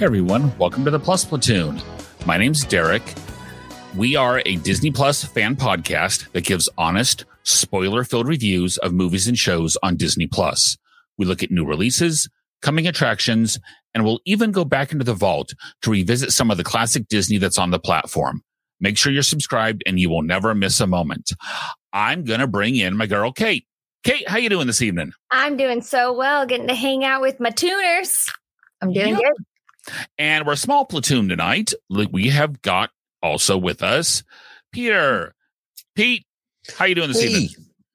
Hey everyone, welcome to the Plus Platoon. My name's Derek. We are a Disney Plus fan podcast that gives honest, spoiler filled reviews of movies and shows on Disney Plus. We look at new releases, coming attractions, and we'll even go back into the vault to revisit some of the classic Disney that's on the platform. Make sure you're subscribed and you will never miss a moment. I'm going to bring in my girl, Kate. Kate, how you doing this evening? I'm doing so well, getting to hang out with my tuners. I'm doing good. And we're a small platoon tonight. We have got also with us Peter. Pete, how you doing this Hey, evening?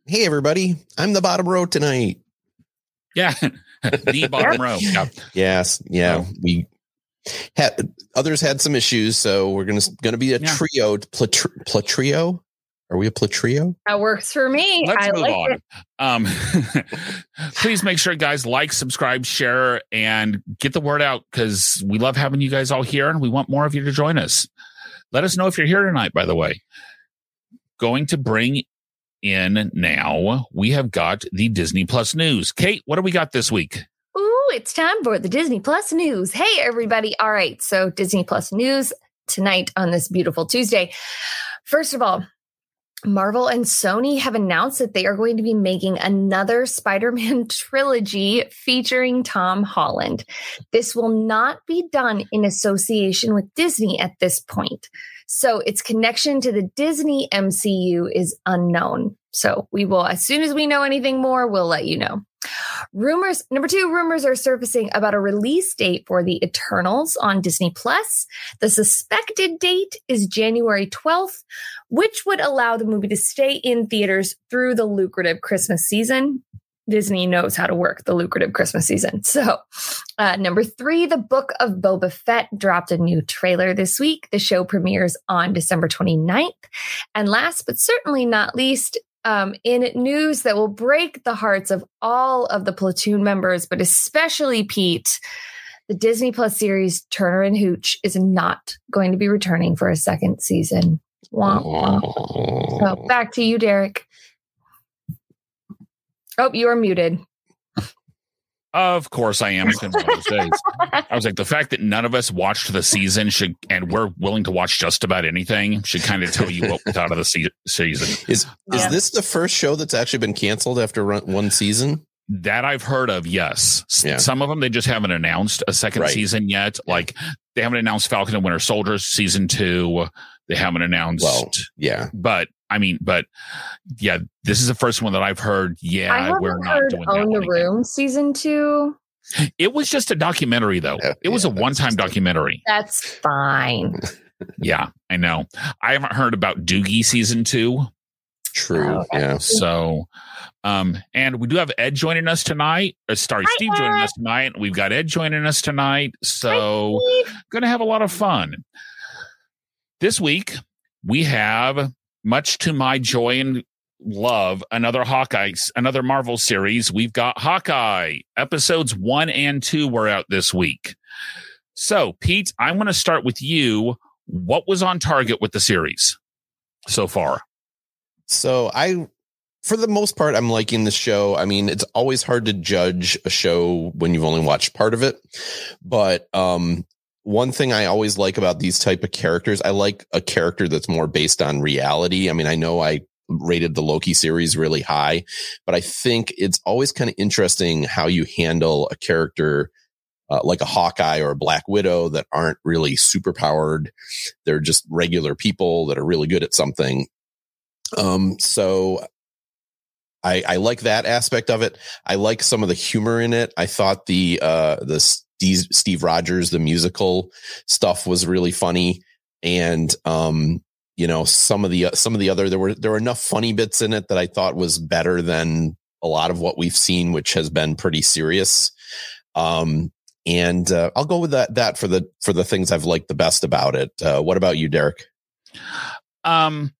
hey, everybody! I'm the bottom row tonight. Yeah, the bottom row. Yeah. Yes, yeah, Oh. we had others had some issues, so we're gonna gonna be a Yeah. trio. Platr- Platrio? Are we a platrio? That works for me. Let's I move like on. Um, please make sure, guys, like, subscribe, share, and get the word out because we love having you guys all here and we want more of you to join us. Let us know if you're here tonight, by the way. Going to bring in now, we have got the Disney Plus news. Kate, what do we got this week? Ooh, it's time for the Disney Plus news. Hey, everybody. All right. So, Disney Plus news tonight on this beautiful Tuesday. First of all, Marvel and Sony have announced that they are going to be making another Spider Man trilogy featuring Tom Holland. This will not be done in association with Disney at this point. So its connection to the Disney MCU is unknown. So we will, as soon as we know anything more, we'll let you know. Rumors, number two, rumors are surfacing about a release date for the Eternals on Disney Plus. The suspected date is January 12th, which would allow the movie to stay in theaters through the lucrative Christmas season. Disney knows how to work the lucrative Christmas season. So, uh, number three, the Book of Boba Fett dropped a new trailer this week. The show premieres on December 29th. And last but certainly not least, um, in news that will break the hearts of all of the platoon members, but especially Pete, the Disney Plus series Turner and Hooch is not going to be returning for a second season. Wah, wah. So back to you, Derek. Oh, you are muted. Of course, I am. It's been one of those days. I was like, the fact that none of us watched the season should, and we're willing to watch just about anything, should kind of tell you what was out of the se- season. Is is Yeah. this the first show that's actually been canceled after run, one season? That I've heard of, yes. Yeah. Some of them they just haven't announced a second Right. season yet. Like they haven't announced Falcon and Winter Soldier season two. They haven't announced, Well, yeah, but I mean, but yeah, this is the first one that I've heard. I Yeah, haven't we're not heard doing. Own one the again. Room season two. It was just a documentary, though. Yeah, It was yeah, a one-time documentary. That's fine. Yeah, I know. I haven't heard about Doogie season two. true. Okay. Yeah, So, um, and we do have Ed joining us tonight. Or sorry, Hi, Steve joining us tonight. We've got Ed joining us tonight. So, Steve. going to have a lot of fun. This week, we have, much to my joy and love, another Hawkeye, another Marvel series. We've got Hawkeye. Episodes one and two were out this week. So, Pete, I want to start with you. What was on target with the series so far? So I, for the most part, I'm liking the show. I mean, it's always hard to judge a show when you've only watched part of it. But um, one thing I always like about these type of characters, I like a character that's more based on reality. I mean, I know I rated the Loki series really high, but I think it's always kind of interesting how you handle a character. Uh, like a Hawkeye or a Black Widow that aren't really super powered. They're just regular people that are really good at something. Um, so I, I like that aspect of it. I like some of the humor in it. I thought the, uh, the Steve, Rogers, the musical stuff was really funny. And, um, you know, some of the, some of the other, there were, there were enough funny bits in it that I thought was better than a lot of what we've seen, which has been pretty serious. Um, and uh, I'll go with that that for the for the things I've liked the best about it. Uh, what about you, Derek? Um,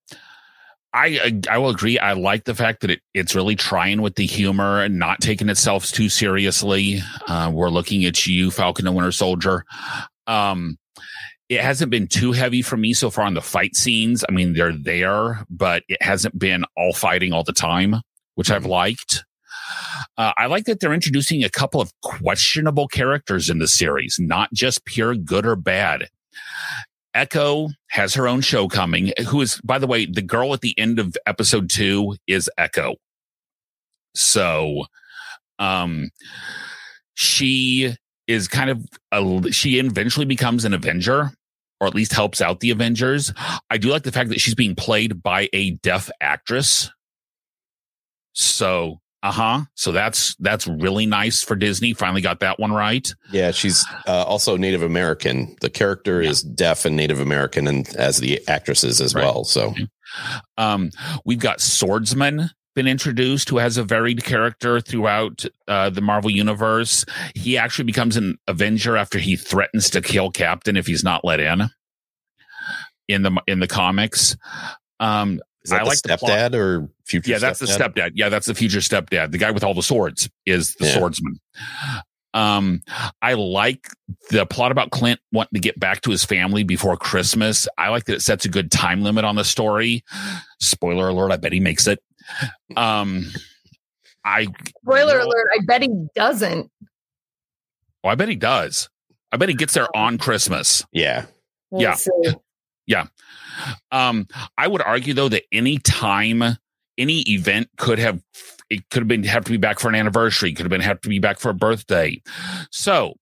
I I will agree. I like the fact that it, it's really trying with the humor and not taking itself too seriously. Uh, we're looking at you, Falcon and Winter Soldier. Um, it hasn't been too heavy for me so far on the fight scenes. I mean, they're there, but it hasn't been all fighting all the time, which I've liked. Uh, I like that they're introducing a couple of questionable characters in the series, not just pure good or bad. Echo has her own show coming, who is, by the way, the girl at the end of episode two is Echo. So, um, she is kind of a, she eventually becomes an Avenger or at least helps out the Avengers. I do like the fact that she's being played by a deaf actress. So uh huh. So that's that's really nice for Disney. Finally got that one right. Yeah, she's uh, also Native American. The character yeah. is deaf and Native American, and as the actresses as right. well. So, um, we've got Swordsman been introduced who has a varied character throughout uh, the Marvel universe. He actually becomes an Avenger after he threatens to kill Captain if he's not let in in the in the comics. Um, is that I like the stepdad or future? Yeah, that's stepdad? the stepdad. Yeah, that's the future stepdad. The guy with all the swords is the yeah. swordsman. Um, I like the plot about Clint wanting to get back to his family before Christmas. I like that it sets a good time limit on the story. Spoiler alert, I bet he makes it. Um, I spoiler alert, I bet he doesn't. Oh, I bet he does. I bet he gets there on Christmas. Yeah. We'll yeah. See. Yeah. Um, I would argue though that any time, any event could have it could have been have to be back for an anniversary, could have been have to be back for a birthday. So,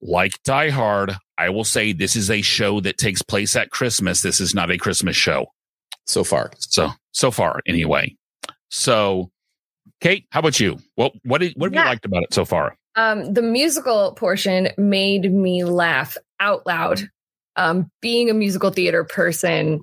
like Die Hard, I will say this is a show that takes place at Christmas. This is not a Christmas show. So far. So so far, anyway. So Kate, how about you? What what did, what have yeah. you liked about it so far? Um, the musical portion made me laugh out loud um, being a musical theater person,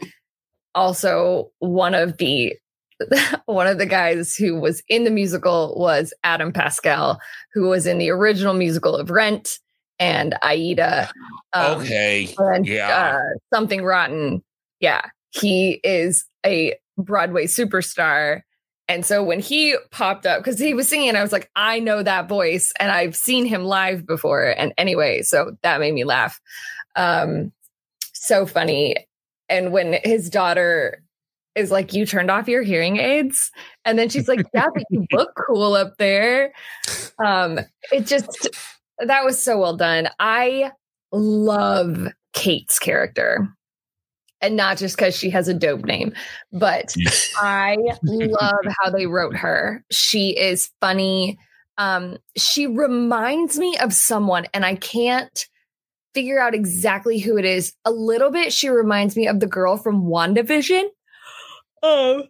also one of the one of the guys who was in the musical was Adam Pascal, who was in the original musical of Rent and Aida. Um, okay. And, yeah. Uh, Something Rotten. Yeah. He is a Broadway superstar. And so when he popped up, because he was singing, I was like, I know that voice and I've seen him live before. And anyway, so that made me laugh. Um, so funny. And when his daughter is like, You turned off your hearing aids. And then she's like, Yeah, but you look cool up there. Um, it just, that was so well done. I love Kate's character. And not just because she has a dope name, but I love how they wrote her. She is funny. Um, she reminds me of someone, and I can't figure out exactly who it is. A little bit, she reminds me of the girl from WandaVision. Oh,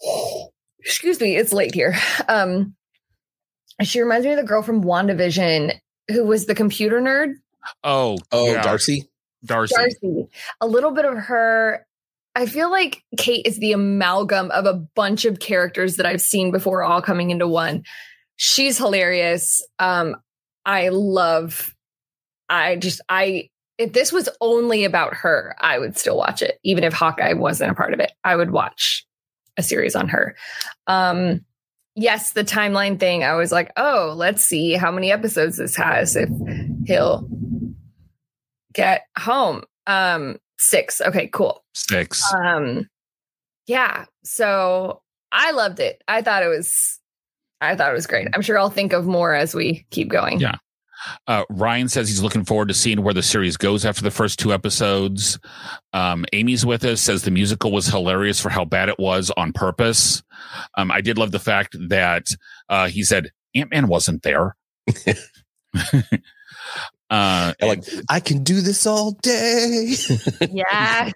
excuse me, it's late here. Um, she reminds me of the girl from WandaVision who was the computer nerd. Oh, oh, yeah. Darcy. Darcy. Darcy. A little bit of her. I feel like Kate is the amalgam of a bunch of characters that I've seen before, all coming into one. She's hilarious. Um, I love I just I if this was only about her, I would still watch it. Even if Hawkeye wasn't a part of it, I would watch a series on her. Um yes, the timeline thing, I was like, oh, let's see how many episodes this has if he'll get home. Um six. Okay, cool. Six. Um yeah. So I loved it. I thought it was I thought it was great. I'm sure I'll think of more as we keep going. Yeah. Uh, Ryan says he's looking forward to seeing where the series goes after the first two episodes. Um, Amy's with us, says the musical was hilarious for how bad it was on purpose. Um, I did love the fact that uh, he said Ant Man wasn't there. Uh, like I can do this all day. yeah.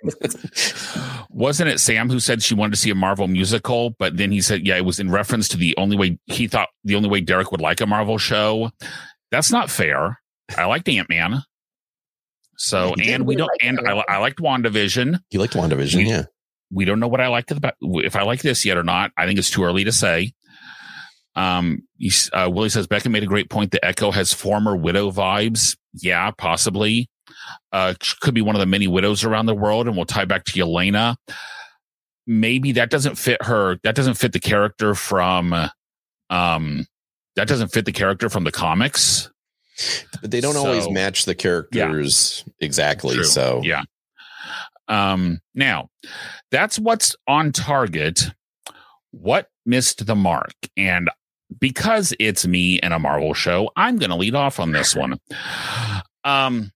Wasn't it Sam who said she wanted to see a Marvel musical? But then he said, yeah, it was in reference to the only way he thought the only way Derek would like a Marvel show. That's not fair. I liked Ant Man. So, yeah, and we don't, like and I, I liked WandaVision. You liked WandaVision, we, yeah. We don't know what I liked about, if I like this yet or not. I think it's too early to say. Um, uh, Willie says Becca made a great point. The Echo has former widow vibes. Yeah, possibly. Uh, could be one of the many widows around the world, and we'll tie back to Yelena. Maybe that doesn't fit her. That doesn't fit the character from. Um, that doesn't fit the character from the comics. But they don't so, always match the characters yeah. exactly. True. So yeah. Um, now that's what's on target. What missed the mark? And because it's me and a Marvel show, I'm going to lead off on this one. Um,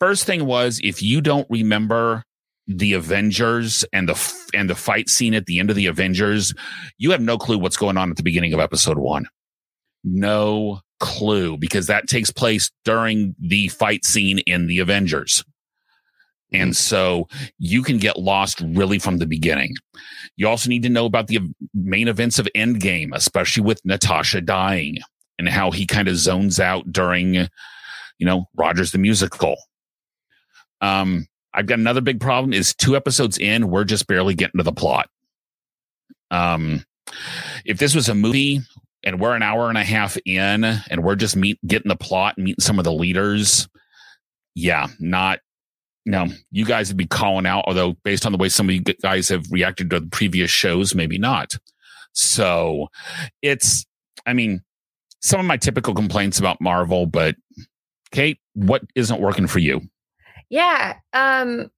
first thing was if you don't remember the Avengers and the and the fight scene at the end of the Avengers, you have no clue what's going on at the beginning of episode 1. No clue because that takes place during the fight scene in the Avengers. And so you can get lost really from the beginning. You also need to know about the main events of Endgame, especially with Natasha dying and how he kind of zones out during, you know, Rogers the musical. Um, I've got another big problem is two episodes in, we're just barely getting to the plot. Um, if this was a movie and we're an hour and a half in and we're just meet getting the plot and meeting some of the leaders, yeah, not no, you guys would be calling out, although based on the way some of you guys have reacted to the previous shows, maybe not. So it's, I mean, some of my typical complaints about Marvel, but Kate, what isn't working for you? Yeah. Um,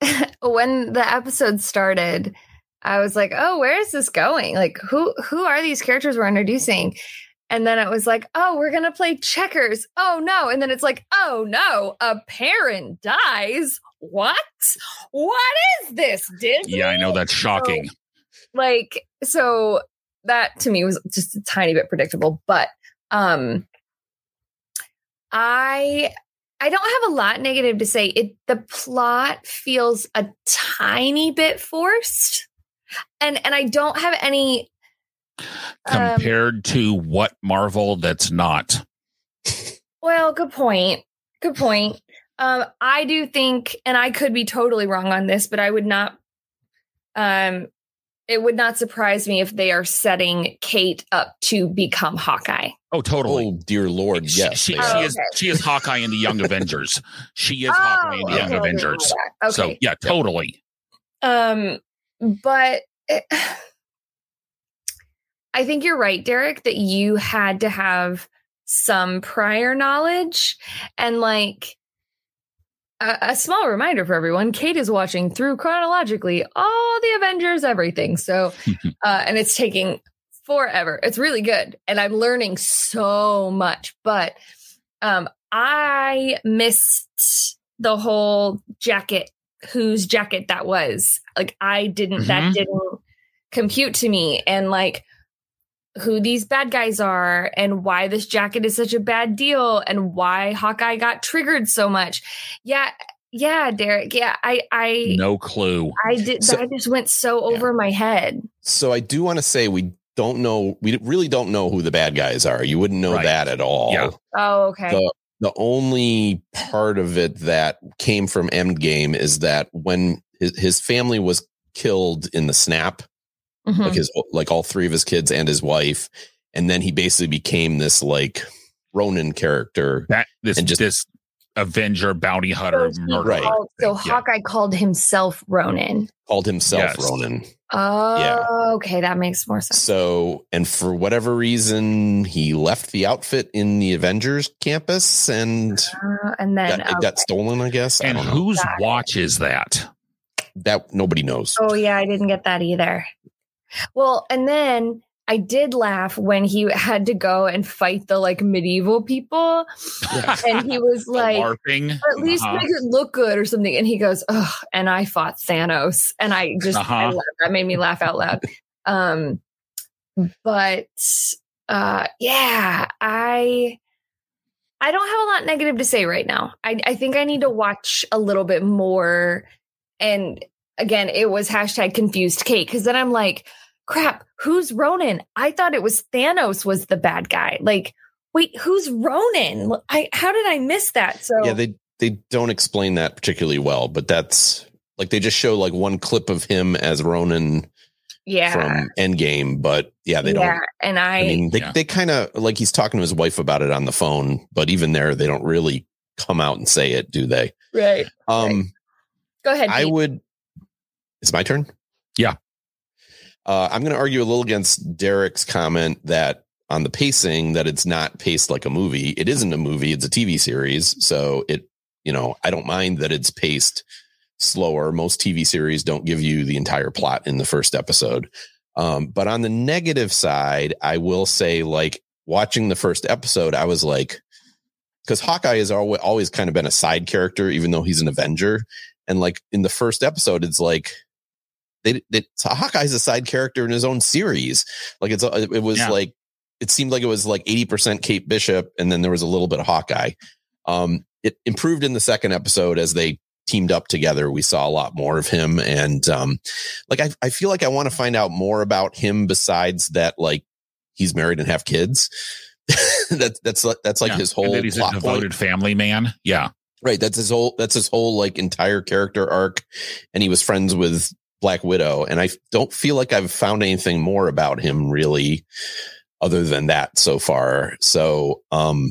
when the episode started, I was like, "Oh, where is this going? Like, who who are these characters we're introducing?" And then it was like, "Oh, we're gonna play checkers." Oh no! And then it's like, "Oh no, a parent dies." What? What is this, Disney? Yeah, I know that's shocking. So, like, so that to me was just a tiny bit predictable, but um, I I don't have a lot negative to say. It the plot feels a tiny bit forced and and I don't have any compared um, to what Marvel that's not. Well, good point. Good point. Um, I do think, and I could be totally wrong on this, but I would not. Um, it would not surprise me if they are setting Kate up to become Hawkeye. Oh, totally. Oh, dear Lord, yes. She, she, she is she is Hawkeye in the Young Avengers. She is oh, Hawkeye in the Young Avengers. Okay. So yeah, totally. Um, but it, I think you're right, Derek, that you had to have some prior knowledge and like a, a, small reminder for everyone kate is watching through chronologically all the avengers everything. So uh, and it's taking forever. It's really good and i'm learning so much but um i missed the whole jacket whose jacket that was. Like I didn't mm-hmm. that didn't compute to me and like who these bad guys are and why this jacket is such a bad deal and why Hawkeye got triggered so much. Yeah, yeah, Derek. Yeah, I I no clue. I did so, that just went so over yeah. my head. So I do want to say we don't know we really don't know who the bad guys are. You wouldn't know right. that at all. Yeah. Oh, okay. The, the only part of it that came from Endgame is that when his, his family was killed in the snap, mm-hmm. like his like all three of his kids and his wife, and then he basically became this like Ronin character. That this and just this Avenger bounty hunter so murder. Right. Called, so yeah. Hawkeye called himself Ronin. Called himself yes. Ronin. Oh, yeah. okay, that makes more sense. So, and for whatever reason, he left the outfit in the Avengers campus, and uh, and then got, okay. it got stolen. I guess. And I whose watch is that? That nobody knows. Oh yeah, I didn't get that either. Well, and then I did laugh when he had to go and fight the like medieval people. And he was like, LARPing. at least uh-huh. make it look good or something. And he goes, oh, and I fought Thanos. And I just, uh-huh. I that made me laugh out loud. Um, but uh, yeah, I, I don't have a lot negative to say right now. I, I think I need to watch a little bit more. And again, it was hashtag confused Kate. Cause then I'm like, crap, who's Ronin? I thought it was Thanos was the bad guy. Like, wait, who's Ronin? I how did I miss that? So yeah, they they don't explain that particularly well, but that's like they just show like one clip of him as Ronin yeah. from Endgame, but yeah, they yeah. don't. Yeah, And I, I mean, they, Yeah. they kind of like he's talking to his wife about it on the phone, but even there, they don't really come out and say it, do they? right. Um, Go ahead. I Pete. would. It's my turn. Yeah. Uh, I'm going to argue a little against Derek's comment that on the pacing that it's not paced like a movie. It isn't a movie; it's a TV series. So it, you know, I don't mind that it's paced slower. Most TV series don't give you the entire plot in the first episode. Um, but on the negative side, I will say, like watching the first episode, I was like, because Hawkeye has always, always kind of been a side character, even though he's an Avenger. And like in the first episode, it's like they, they Hawkeye's a side character in his own series. Like it's it was Yeah. like it seemed like it was like eighty percent Kate Bishop, and then there was a little bit of Hawkeye. Um, it improved in the second episode as they teamed up together. We saw a lot more of him, and um, like I, I feel like I want to find out more about him besides that. Like he's married and have kids. that's that's that's like Yeah. his whole that he's a plot point. devoted family man. Yeah. Right. That's his whole that's his whole like entire character arc. And he was friends with Black Widow. And I don't feel like I've found anything more about him really other than that so far. So um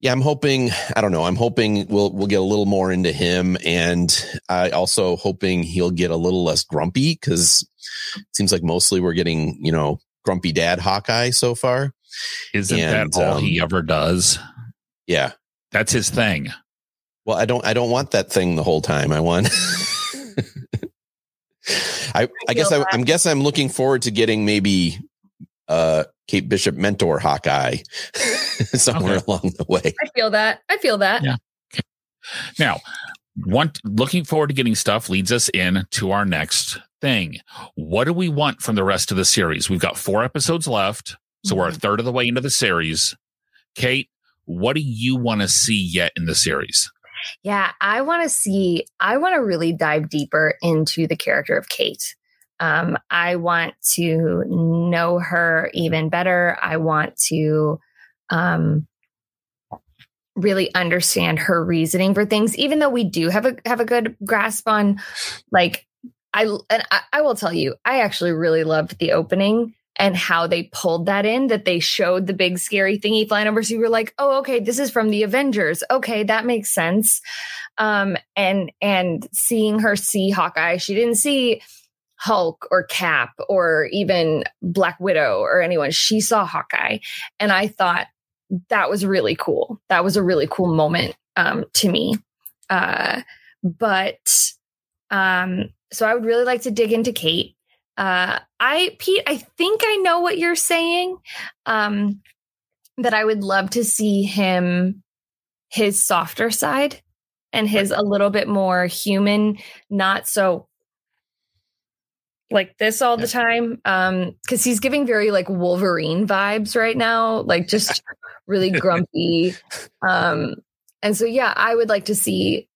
yeah, I'm hoping I don't know, I'm hoping we'll we'll get a little more into him and I also hoping he'll get a little less grumpy because it seems like mostly we're getting, you know, grumpy dad Hawkeye so far. Isn't And, that all he um, ever does? Yeah. That's his thing. Well, I don't I don't want that thing the whole time. I want I I guess I, that. I'm guess I'm looking forward to getting maybe uh Kate Bishop mentor Hawkeye somewhere Okay. along the way. I feel that. I feel that. Yeah. Now, want looking forward to getting stuff leads us in to our next thing. What do we want from the rest of the series? We've got four episodes left, so we're a Mm-hmm. third of the way into the series. Kate, what do you want to see yet in the series? Yeah, I want to see, I want to really dive deeper into the character of Kate. Um, I want to know her even better. I want to um, really understand her reasoning for things, even though we do have a have a good grasp on like I and I, I will tell you, I actually really loved the opening and how they pulled that in that they showed the big scary thingy flying over so you were like oh okay this is from the avengers. Okay that makes sense. Um and and seeing her see hawkeye she didn't see hulk or cap or even black widow or anyone. She saw hawkeye. And i thought that was really cool. That was a really cool moment um to me. Uh but um so i would really like to dig into kate uh, I, Pete, I think I know what you're saying. Um, that I would love to see him, his softer side and his a little bit more human, not so like this all the time. Um, cause he's giving very like Wolverine vibes right now, like just really grumpy. Um, and so, yeah, I would like to see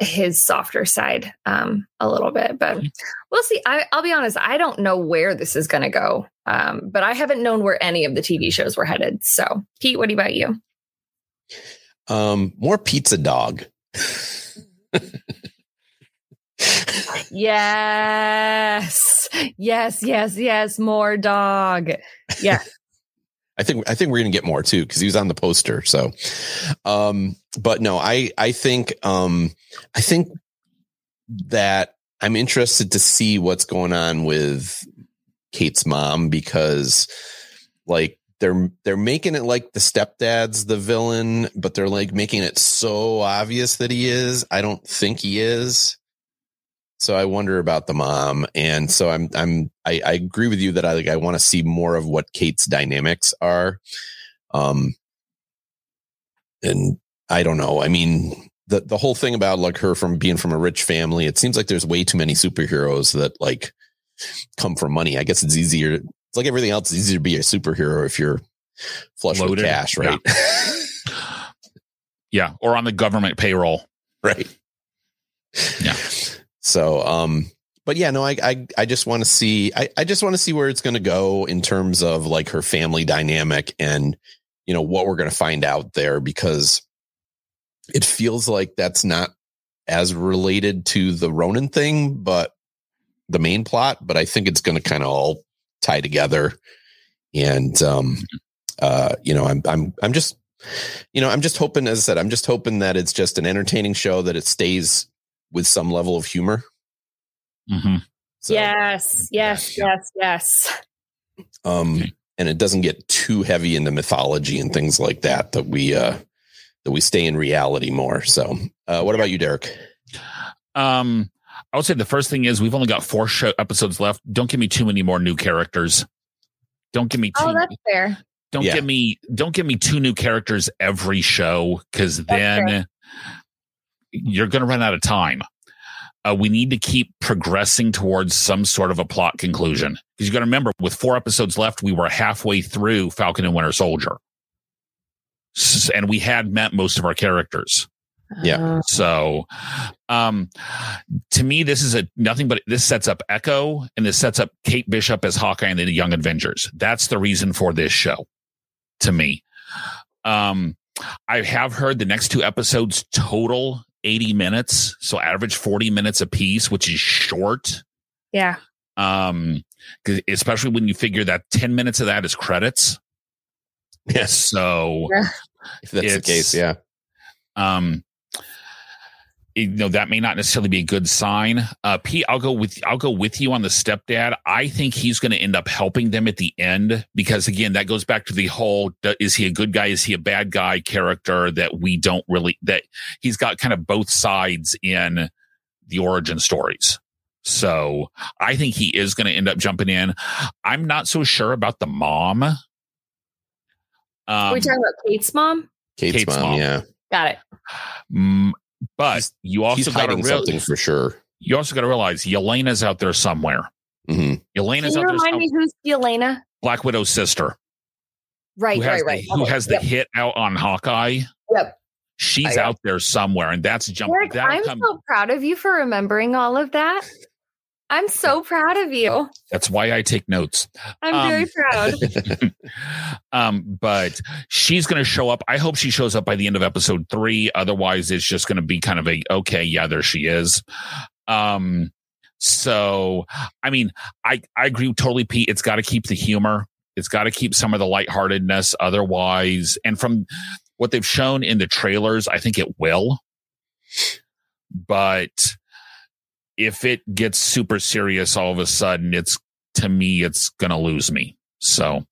his softer side um, a little bit, but we'll see. I, I'll be honest, I don't know where this is going to go, um, but I haven't known where any of the TV shows were headed. So, Pete, what about you? Um more pizza dog. Yes, yes, yes, yes. More dog. Yeah, I think I think we're gonna get more too because he was on the poster. So, um, but no, I I think um I think that I'm interested to see what's going on with Kate's mom because like they're they're making it like the stepdad's the villain, but they're like making it so obvious that he is. I don't think he is. So I wonder about the mom, and so I'm I'm I, I agree with you that I like I want to see more of what Kate's dynamics are. Um, and I don't know. I mean, the the whole thing about like her from being from a rich family, it seems like there's way too many superheroes that like come from money. I guess it's easier. It's like everything else. It's easier to be a superhero if you're flush Loaded. with cash, right? Yeah, or on the government payroll. right. Yeah. So, um, but yeah, no, I, I, I just want to see, I, I just want to see where it's going to go in terms of like her family dynamic and, you know, what we're going to find out there because it feels like that's not as related to the Ronin thing, but the main plot, but I think it's going to kind of all tie together. And um, uh, you know, I'm I'm I'm just you know, I'm just hoping, as I said, I'm just hoping that it's just an entertaining show that it stays with some level of humor. Mm-hmm. So, yes, yes, yes, yes. Um, okay. and it doesn't get too heavy into mythology and things like that. That we uh, that we stay in reality more. So, uh, what about you, Derek? Um, I would say the first thing is we've only got four show episodes left. Don't give me too many more new characters. Don't give me. Oh, too, oh, that's fair. Don't yeah. give me. Don't give me two new characters every show because then you're going to run out of time. Uh, we need to keep progressing towards some sort of a plot conclusion because you got to remember, with four episodes left, we were halfway through Falcon and Winter Soldier, and we had met most of our characters. Yeah. Uh-huh. So, um, to me, this is a nothing but this sets up Echo and this sets up Kate Bishop as Hawkeye and the Young Avengers. That's the reason for this show to me. Um, I have heard the next two episodes total 80 minutes, so average 40 minutes a piece, which is short. Yeah. Um, especially when you figure that 10 minutes of that is credits. Yes. So yeah. if that's the case, yeah. Um, you know that may not necessarily be a good sign. Uh, Pete, I'll go with I'll go with you on the stepdad. I think he's going to end up helping them at the end because again, that goes back to the whole: is he a good guy? Is he a bad guy? Character that we don't really that he's got kind of both sides in the origin stories. So I think he is going to end up jumping in. I'm not so sure about the mom. Um, Are we talking about Kate's mom? Kate's, Kate's mom, mom, yeah. Got it. But he's, you also got to realize something for sure. You also got to realize Yelena's out there somewhere. Mm-hmm. Yelena's Can you out remind there. Remind me who's Yelena? Black Widow's sister. Right, right, right. The, who has the yep. hit out on Hawkeye? Yep. She's out there somewhere, and that's jumping. I'm come, so proud of you for remembering all of that. I'm so proud of you. That's why I take notes. I'm um, very proud. um, but she's going to show up. I hope she shows up by the end of episode three. Otherwise, it's just going to be kind of a okay, yeah, there she is. Um, so I mean, I I agree totally, Pete. It's got to keep the humor. It's got to keep some of the lightheartedness. Otherwise, and from what they've shown in the trailers, I think it will. But if it gets super serious all of a sudden, it's to me, it's going to lose me. So,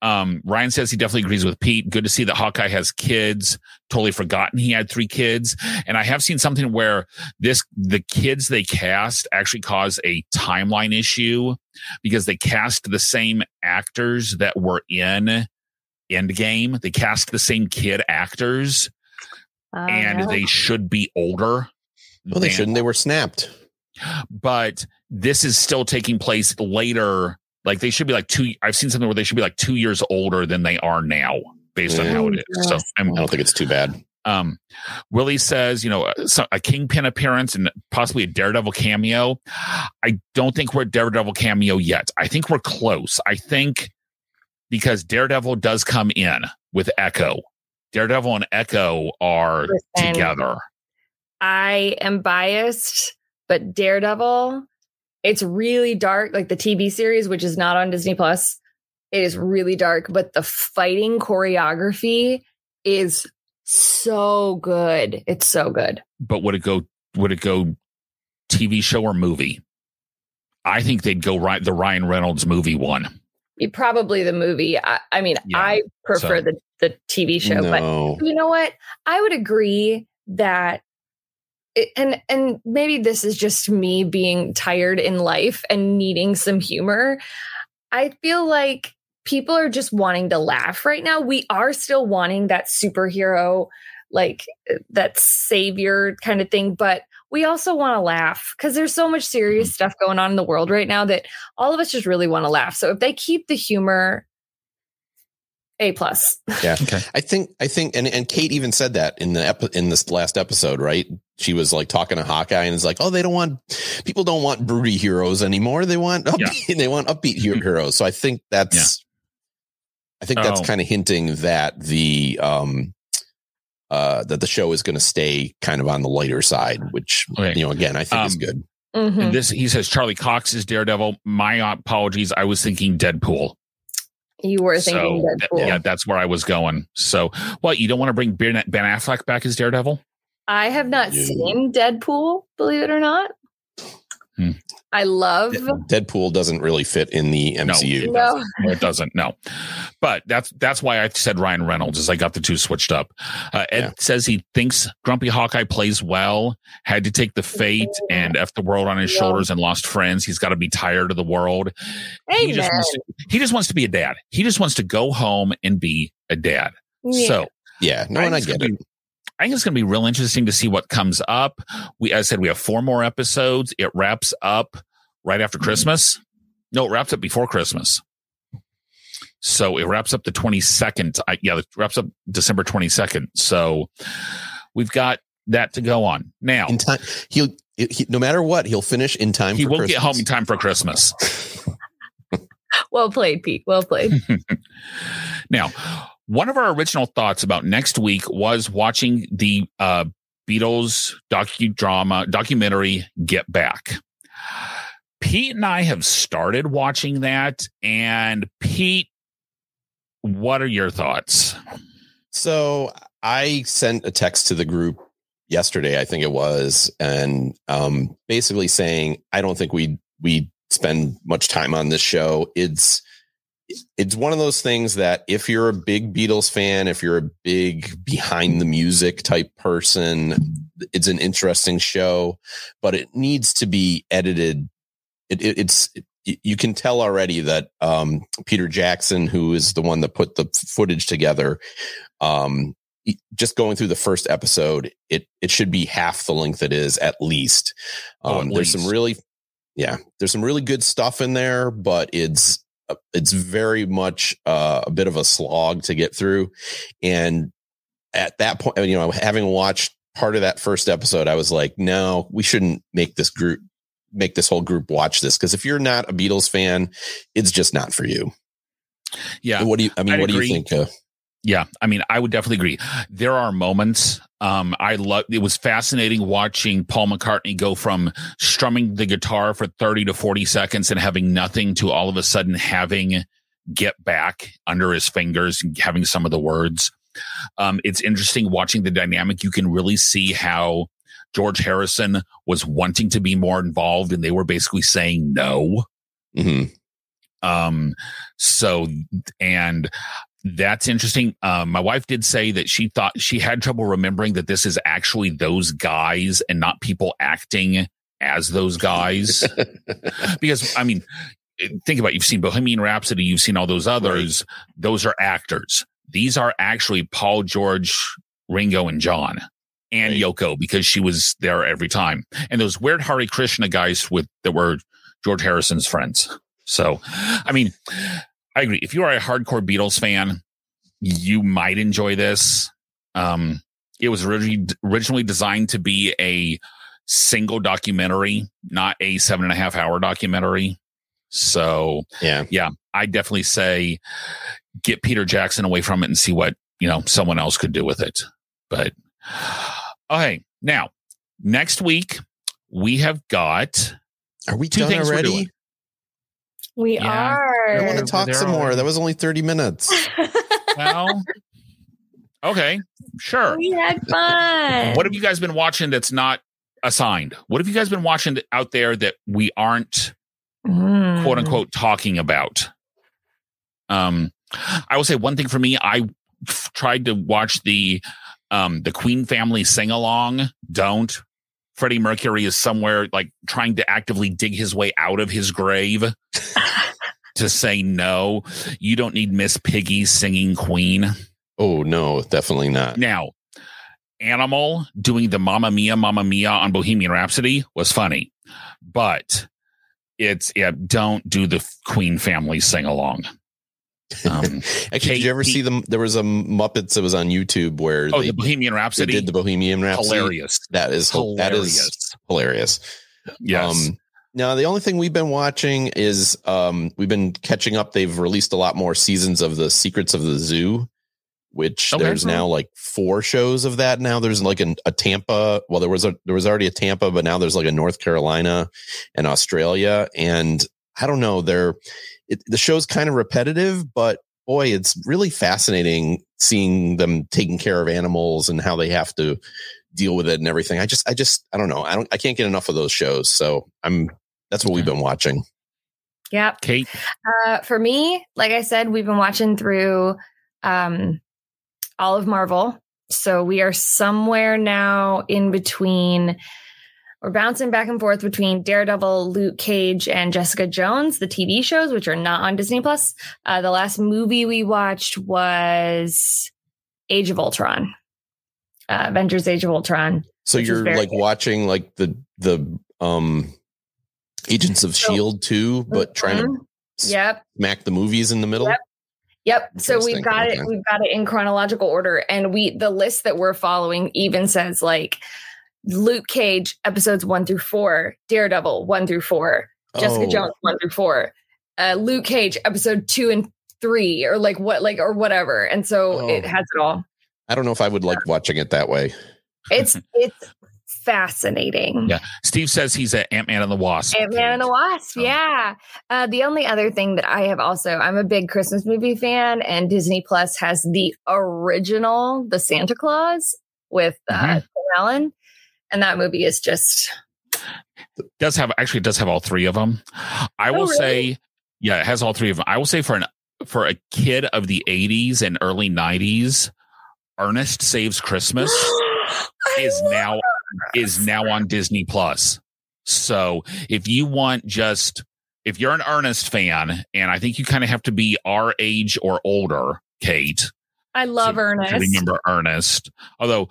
um, Ryan says he definitely agrees with Pete. Good to see that Hawkeye has kids. Totally forgotten he had three kids. And I have seen something where this, the kids they cast actually cause a timeline issue because they cast the same actors that were in Endgame. They cast the same kid actors uh, and they should be older. Well, they shouldn't. They were snapped but this is still taking place later. Like they should be like two. I've seen something where they should be like two years older than they are now, based on how it is. So I'm, I do not think it's too bad. Um, Willie says, you know, a, a Kingpin appearance and possibly a Daredevil cameo. I don't think we're Daredevil cameo yet. I think we're close. I think because Daredevil does come in with Echo. Daredevil and Echo are Listen, together. I am biased but Daredevil, it's really dark, like the TV series, which is not on Disney Plus. It is really dark, but the fighting choreography is so good. It's so good. But would it go? Would it go TV show or movie? I think they'd go right the Ryan Reynolds movie one. Probably the movie. I, I mean, yeah, I prefer so. the the TV show, no. but you know what? I would agree that and and maybe this is just me being tired in life and needing some humor. I feel like people are just wanting to laugh right now. We are still wanting that superhero like that savior kind of thing, but we also want to laugh because there's so much serious mm-hmm. stuff going on in the world right now that all of us just really want to laugh. So if they keep the humor a plus. Yeah. okay. I think I think and and Kate even said that in the ep- in this last episode, right? She was like talking to Hawkeye and is like, "Oh, they don't want people don't want broody heroes anymore. They want upbeat, yeah. they want upbeat mm-hmm. heroes." So I think that's yeah. I think that's oh. kind of hinting that the um uh that the show is going to stay kind of on the lighter side, which okay. you know again I think um, is good. Mhm. And this he says Charlie Cox is Daredevil. My apologies. I was thinking Deadpool. You were thinking so th- Deadpool. yeah, that's where I was going. So what? You don't want to bring Ben, ben Affleck back as Daredevil? I have not Yeah. seen Deadpool, believe it or not. Hmm. I love Deadpool doesn't really fit in the MCU. no. No, it doesn't. No, but that's that's why I said Ryan Reynolds. Is I got the two switched up. Uh, Ed Yeah. says he thinks Grumpy Hawkeye plays well. Had to take the fate and f the world on his Yeah. shoulders and lost friends. He's got to be tired of the world. Amen. He just wants to, he just wants to be a dad. He just wants to go home and be a dad. Yeah. So Yeah, no, and I think it's get it. be- I think it's going to be real interesting to see what comes up. We, as I said, we have four more episodes. It wraps up right after mm-hmm. Christmas. No, it wraps up before Christmas. So it wraps up the 22nd. I, yeah, it wraps up December 22nd. So we've got that to go on. Now, In time, he'll he, no matter what, he'll finish in time. he for won't Christmas. get home in time for Christmas. well played, Pete. Well played. Now, one of our original thoughts about next week was watching the uh, Beatles docudrama documentary Get Back. Pete and I have started watching that, and Pete, what are your thoughts? So I sent a text to the group yesterday, I think it was, and um, basically saying I don't think we we spend much time on this show. It's it's one of those things that if you're a big Beatles fan, if you're a big behind the music type person, it's an interesting show, but it needs to be edited. It, it, it's it, you can tell already that um, Peter Jackson, who is the one that put the footage together, um, just going through the first episode, it it should be half the length it is at least. Oh, Um, at there's some really, yeah, there's some really good stuff in there, but it's it's very much uh, a bit of a slog to get through. And at that point, you know, having watched part of that first episode, I was like, no, we shouldn't make this group make this whole group watch this because if you're not a Beatles fan, it's just not for you. Yeah, What do you? I mean, I'd what agree. do you think? Uh, Yeah, I mean, I would definitely agree. There are moments. Um, I love. It was fascinating watching Paul McCartney go from strumming the guitar for thirty to forty seconds and having nothing to all of a sudden having "Get Back" under his fingers, and having some of the words. Um, it's interesting watching the dynamic. You can really see how George Harrison was wanting to be more involved, and they were basically saying no. mhm. Um, so, and that's interesting. Um, my wife did say that she thought she had trouble remembering that this is actually those guys and not people acting as those guys. because, I mean, think about it. You've seen Bohemian Rhapsody, you've seen all those others. Those are actors. These are actually Paul, George, Ringo, and John. And Right. Yoko because she was there every time, and those weird Hare Krishna guys with that were George Harrison's friends. So, I mean, I agree. If you are a hardcore Beatles fan, you might enjoy this. Um, it was originally originally designed to be a single documentary, not a seven and a half hour documentary. So, Yeah. yeah, I definitely say get Peter Jackson away from it and see what you know someone else could do with it. But okay, now next week we have got Are we Two done things we're already? We Yeah. are. I want to talk some more. That was only 30 minutes. well, okay, sure. we had fun. What have you guys been watching that's not assigned? What have you guys been watching out there that we aren't Mm. quote unquote talking about? Um, I will say one thing for me. I f- tried to watch the um the Queen family sing along. Don't. Freddie Mercury is somewhere like trying to actively dig his way out of his grave to say no. You don't need Miss Piggy singing Queen. Oh, no, definitely not. Now, Animal doing the Mamma Mia, Mamma Mia on Bohemian Rhapsody was funny, but it's yeah. Don't do the Queen family sing along. Um, Actually, did you ever Kate- see them? There was a Muppets that was on YouTube where oh, they, the Bohemian they Rhapsody, did the Bohemian Rhapsody. hilarious, That is hilarious. that is hilarious. yes, Um, now the only thing we've been watching is um, we've been catching up. They've released a lot more seasons of the Secrets of the Zoo which Okay. there's now like four shows of that. Now there's like an, a Tampa. Well, there was a there was already a Tampa, but now there's like a North Carolina and Australia. And I don't know. They're it, the show's kind of repetitive, but boy, it's really fascinating seeing them taking care of animals and how they have to deal with it and everything. I just I just I don't know. I don't I can't get enough of those shows. So I'm that's what we've been watching. Yep. Kate, Uh, for me, like I said, we've been watching through um, all of Marvel. So we are somewhere now in between. We're bouncing back and forth between Daredevil, Luke Cage, and Jessica Jones, the TV shows, which are not on Disney Plus. Uh, the last movie we watched was Age of Ultron, uh, Avengers: Age of Ultron. So you're like good. watching like the the um Agents of So- Shield too, but trying to Mhm. Yep. smack the movies in the middle. Yep. Yep. So we've got Okay. it. We've got it in chronological order, and we the list that we're following even says like Luke Cage episodes one through four, Daredevil one through four, Jessica Oh, Jones one through four, uh, Luke Cage episode two and three, or like what, like or whatever. And so Oh. it has it all. I don't know if I would like watching it that way. It's it's fascinating. Yeah. Steve says he's an Ant Man and the Wasp. Ant Man and the Wasp, yeah. Uh, the only other thing that I have also, I'm a big Christmas movie fan, and Disney Plus has the original, the Santa Claus with uh, Mhm. Tim Allen, and that movie is just does have actually it does have all three of them. I Oh, will really? say, yeah, it has all three of them. I will say for an for a kid of the '80s and early '90s, Ernest Saves Christmas is now is now on Disney Plus. So if you want just if you're an Ernest fan, and I think you kind of have to be our age or older, Kate, I love to- Ernest. to remember Ernest. Although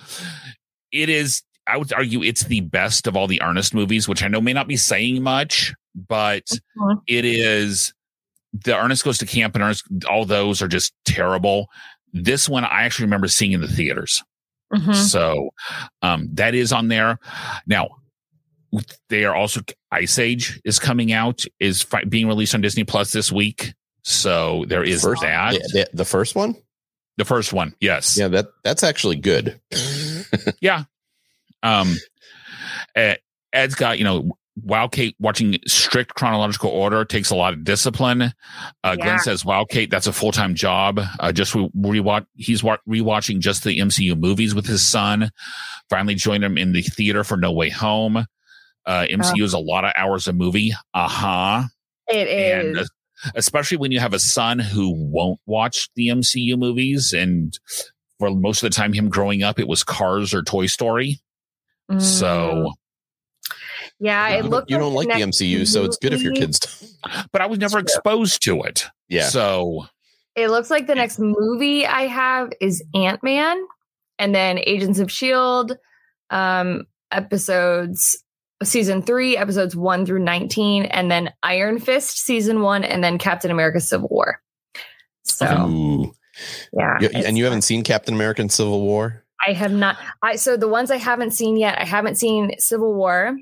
it is, I would argue it's the best of all the Ernest movies, which I know may not be saying much, but Mhm. it is the Ernest goes to camp and Ernest, all those are just terrible. This one I actually remember seeing in the theaters. Mhm. So um, that is on there. Now, they are also Ice Age is coming out, is fi- being released on Disney Plus this week. So there is First- that. The, the- the first one? The first one, yes. Yeah, that that's actually good. Yeah. Um, Ed's got, you know, Wow Kate watching strict chronological order takes a lot of discipline. Uh, Yeah. Glenn says, Wow Kate, that's a full time job. Uh, just rewatch, he's wa- rewatching just the MCU movies with his son. Finally joined him in the theater for No Way Home. Uh, MCU is a lot of hours of movie. Uh huh. It And uh, especially when you have a son who won't watch the MCU movies. And for most of the time, him growing up, it was Cars or Toy Story. Mm. So, yeah, it don't- looked you don't like the next MCU, so it's good if your kids. don't. but I was never exposed to it. Yeah, So, It looks like the next movie I have is Ant Man, and then Agents of Shield, um, episodes season three, episodes one through nineteen, and then Iron Fist season one, and then Captain America: Civil War. So Ooh. yeah, You- and you haven't seen Captain American Civil War? I have not. I so the ones I haven't seen yet. I haven't seen Civil War.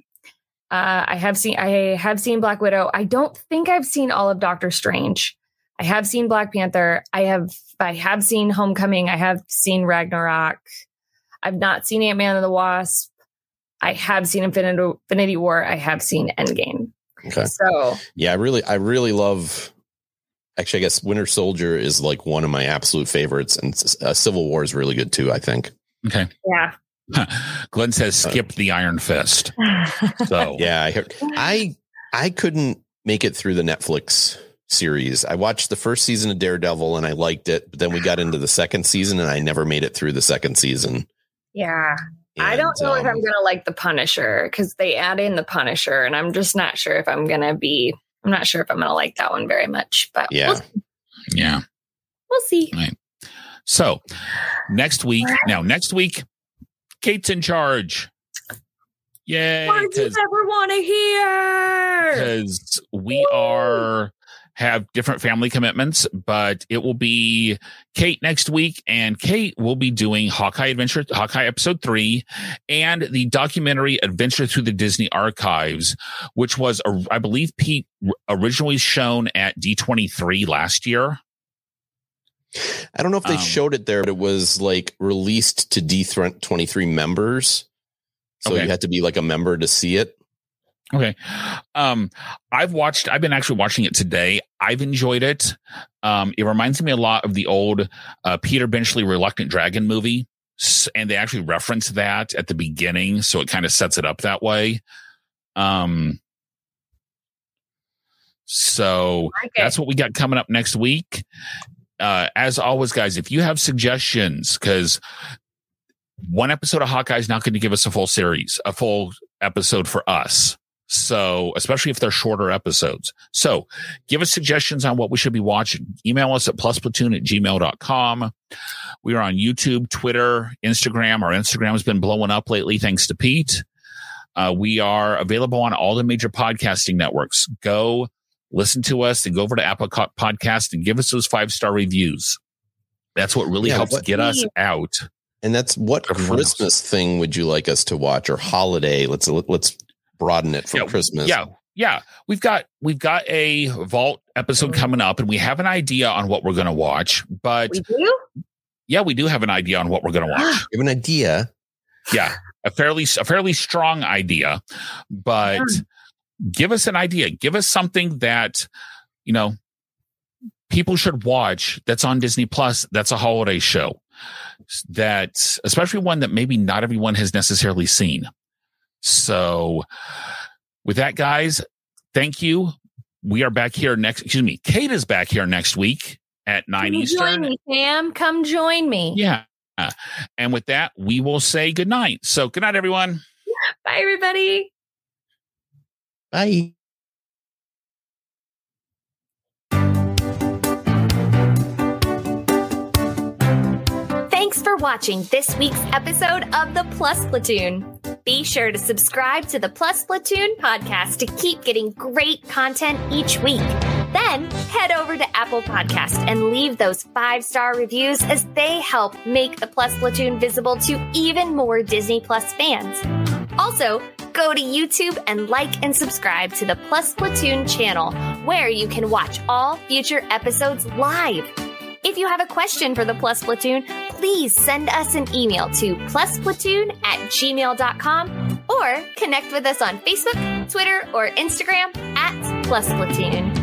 Uh, I have seen. I have seen Black Widow. I don't think I've seen all of Doctor Strange. I have seen Black Panther. I have. I have seen Homecoming. I have seen Ragnarok. I've not seen Ant Man and the Wasp. I have seen Infinity, Infinity War. I have seen Endgame. Okay. So Yeah, I really, I really love. Actually, I guess Winter Soldier is like one of my absolute favorites, and uh, Civil War is really good too. I think. okay. yeah. Glenn says, skip the Iron Fist. So, Yeah, I heard. I I couldn't make it through the Netflix series. I watched the first season of Daredevil and I liked it, but then we got into the second season and I never made it through the second season. yeah. I don't And, know if um, I'm gonna like the Punisher because they add in the Punisher, and I'm just not sure if I'm gonna be. I'm not sure if I'm gonna like that one very much, but Yeah. we'll, yeah. we'll see. So, next week, now, next week, Kate's in charge. Yay. What do you ever want to hear? because we are have different family commitments, but it will be Kate next week, and Kate will be doing Hawkeye Adventure, Hawkeye Episode Three, and the documentary Adventure Through the Disney Archives, which was, I believe, Pete originally shown at D twenty three last year. I don't know if they Um, showed it there, but it was like released to D23 members. So Okay. you had to be like a member to see it. Okay. Um, I've watched, I've been actually watching it today. I've enjoyed it. Um, it reminds me a lot of the old uh, Peter Benchley Reluctant Dragon movie. And they actually reference that at the beginning. So it kind of sets it up that way. Um, so Like that's what we got coming up next week. Uh, as always, guys, if you have suggestions, because one episode of Hawkeye is not going to give us a full series, a full episode for us. So, especially if they're shorter episodes. So, give us suggestions on what we should be watching. Email us at plusplatoon at gmail.com. We are on YouTube, Twitter, Instagram. Our Instagram has been blowing up lately, thanks to Pete. Uh, we are available on all the major podcasting networks. Go listen to us and go over to Apple Podcast and give us those five star reviews. That's what really Yeah, helps what- get us out. And that's what Everyone else. Christmas thing would you like us to watch or holiday? Let's let's broaden it for Yeah, Christmas. Yeah, yeah. We've got we've got a vault episode coming up, and we have an idea on what we're going to watch. But we do? yeah, we do have an idea on what we're going to watch. You have an idea. yeah, a fairly a fairly strong idea, but give us an idea. Give us something that you know people should watch. That's on Disney Plus. That's a holiday show. That especially one that maybe not everyone has necessarily seen. So, with that, guys, thank you. We are back here next. Excuse me, Kate is back here next week at nine Come Eastern. Join me, Sam. Come join me. Yeah. And with that, we will say good night. So, good night, everyone. Bye, everybody. Bye. Thanks for watching this week's episode of the Plus Platoon. Be sure to subscribe to the Plus Platoon podcast to keep getting great content each week. Then head over to Apple Podcast and leave those five star reviews as they help make the Plus Platoon visible to even more Disney Plus fans. Also, go to YouTube and like and subscribe to the Plus Platoon channel, where you can watch all future episodes live. If you have a question for the Plus Platoon, please send us an email to plusplatoon at gmail.com or connect with us on Facebook, Twitter, or Instagram at Plus Platoon.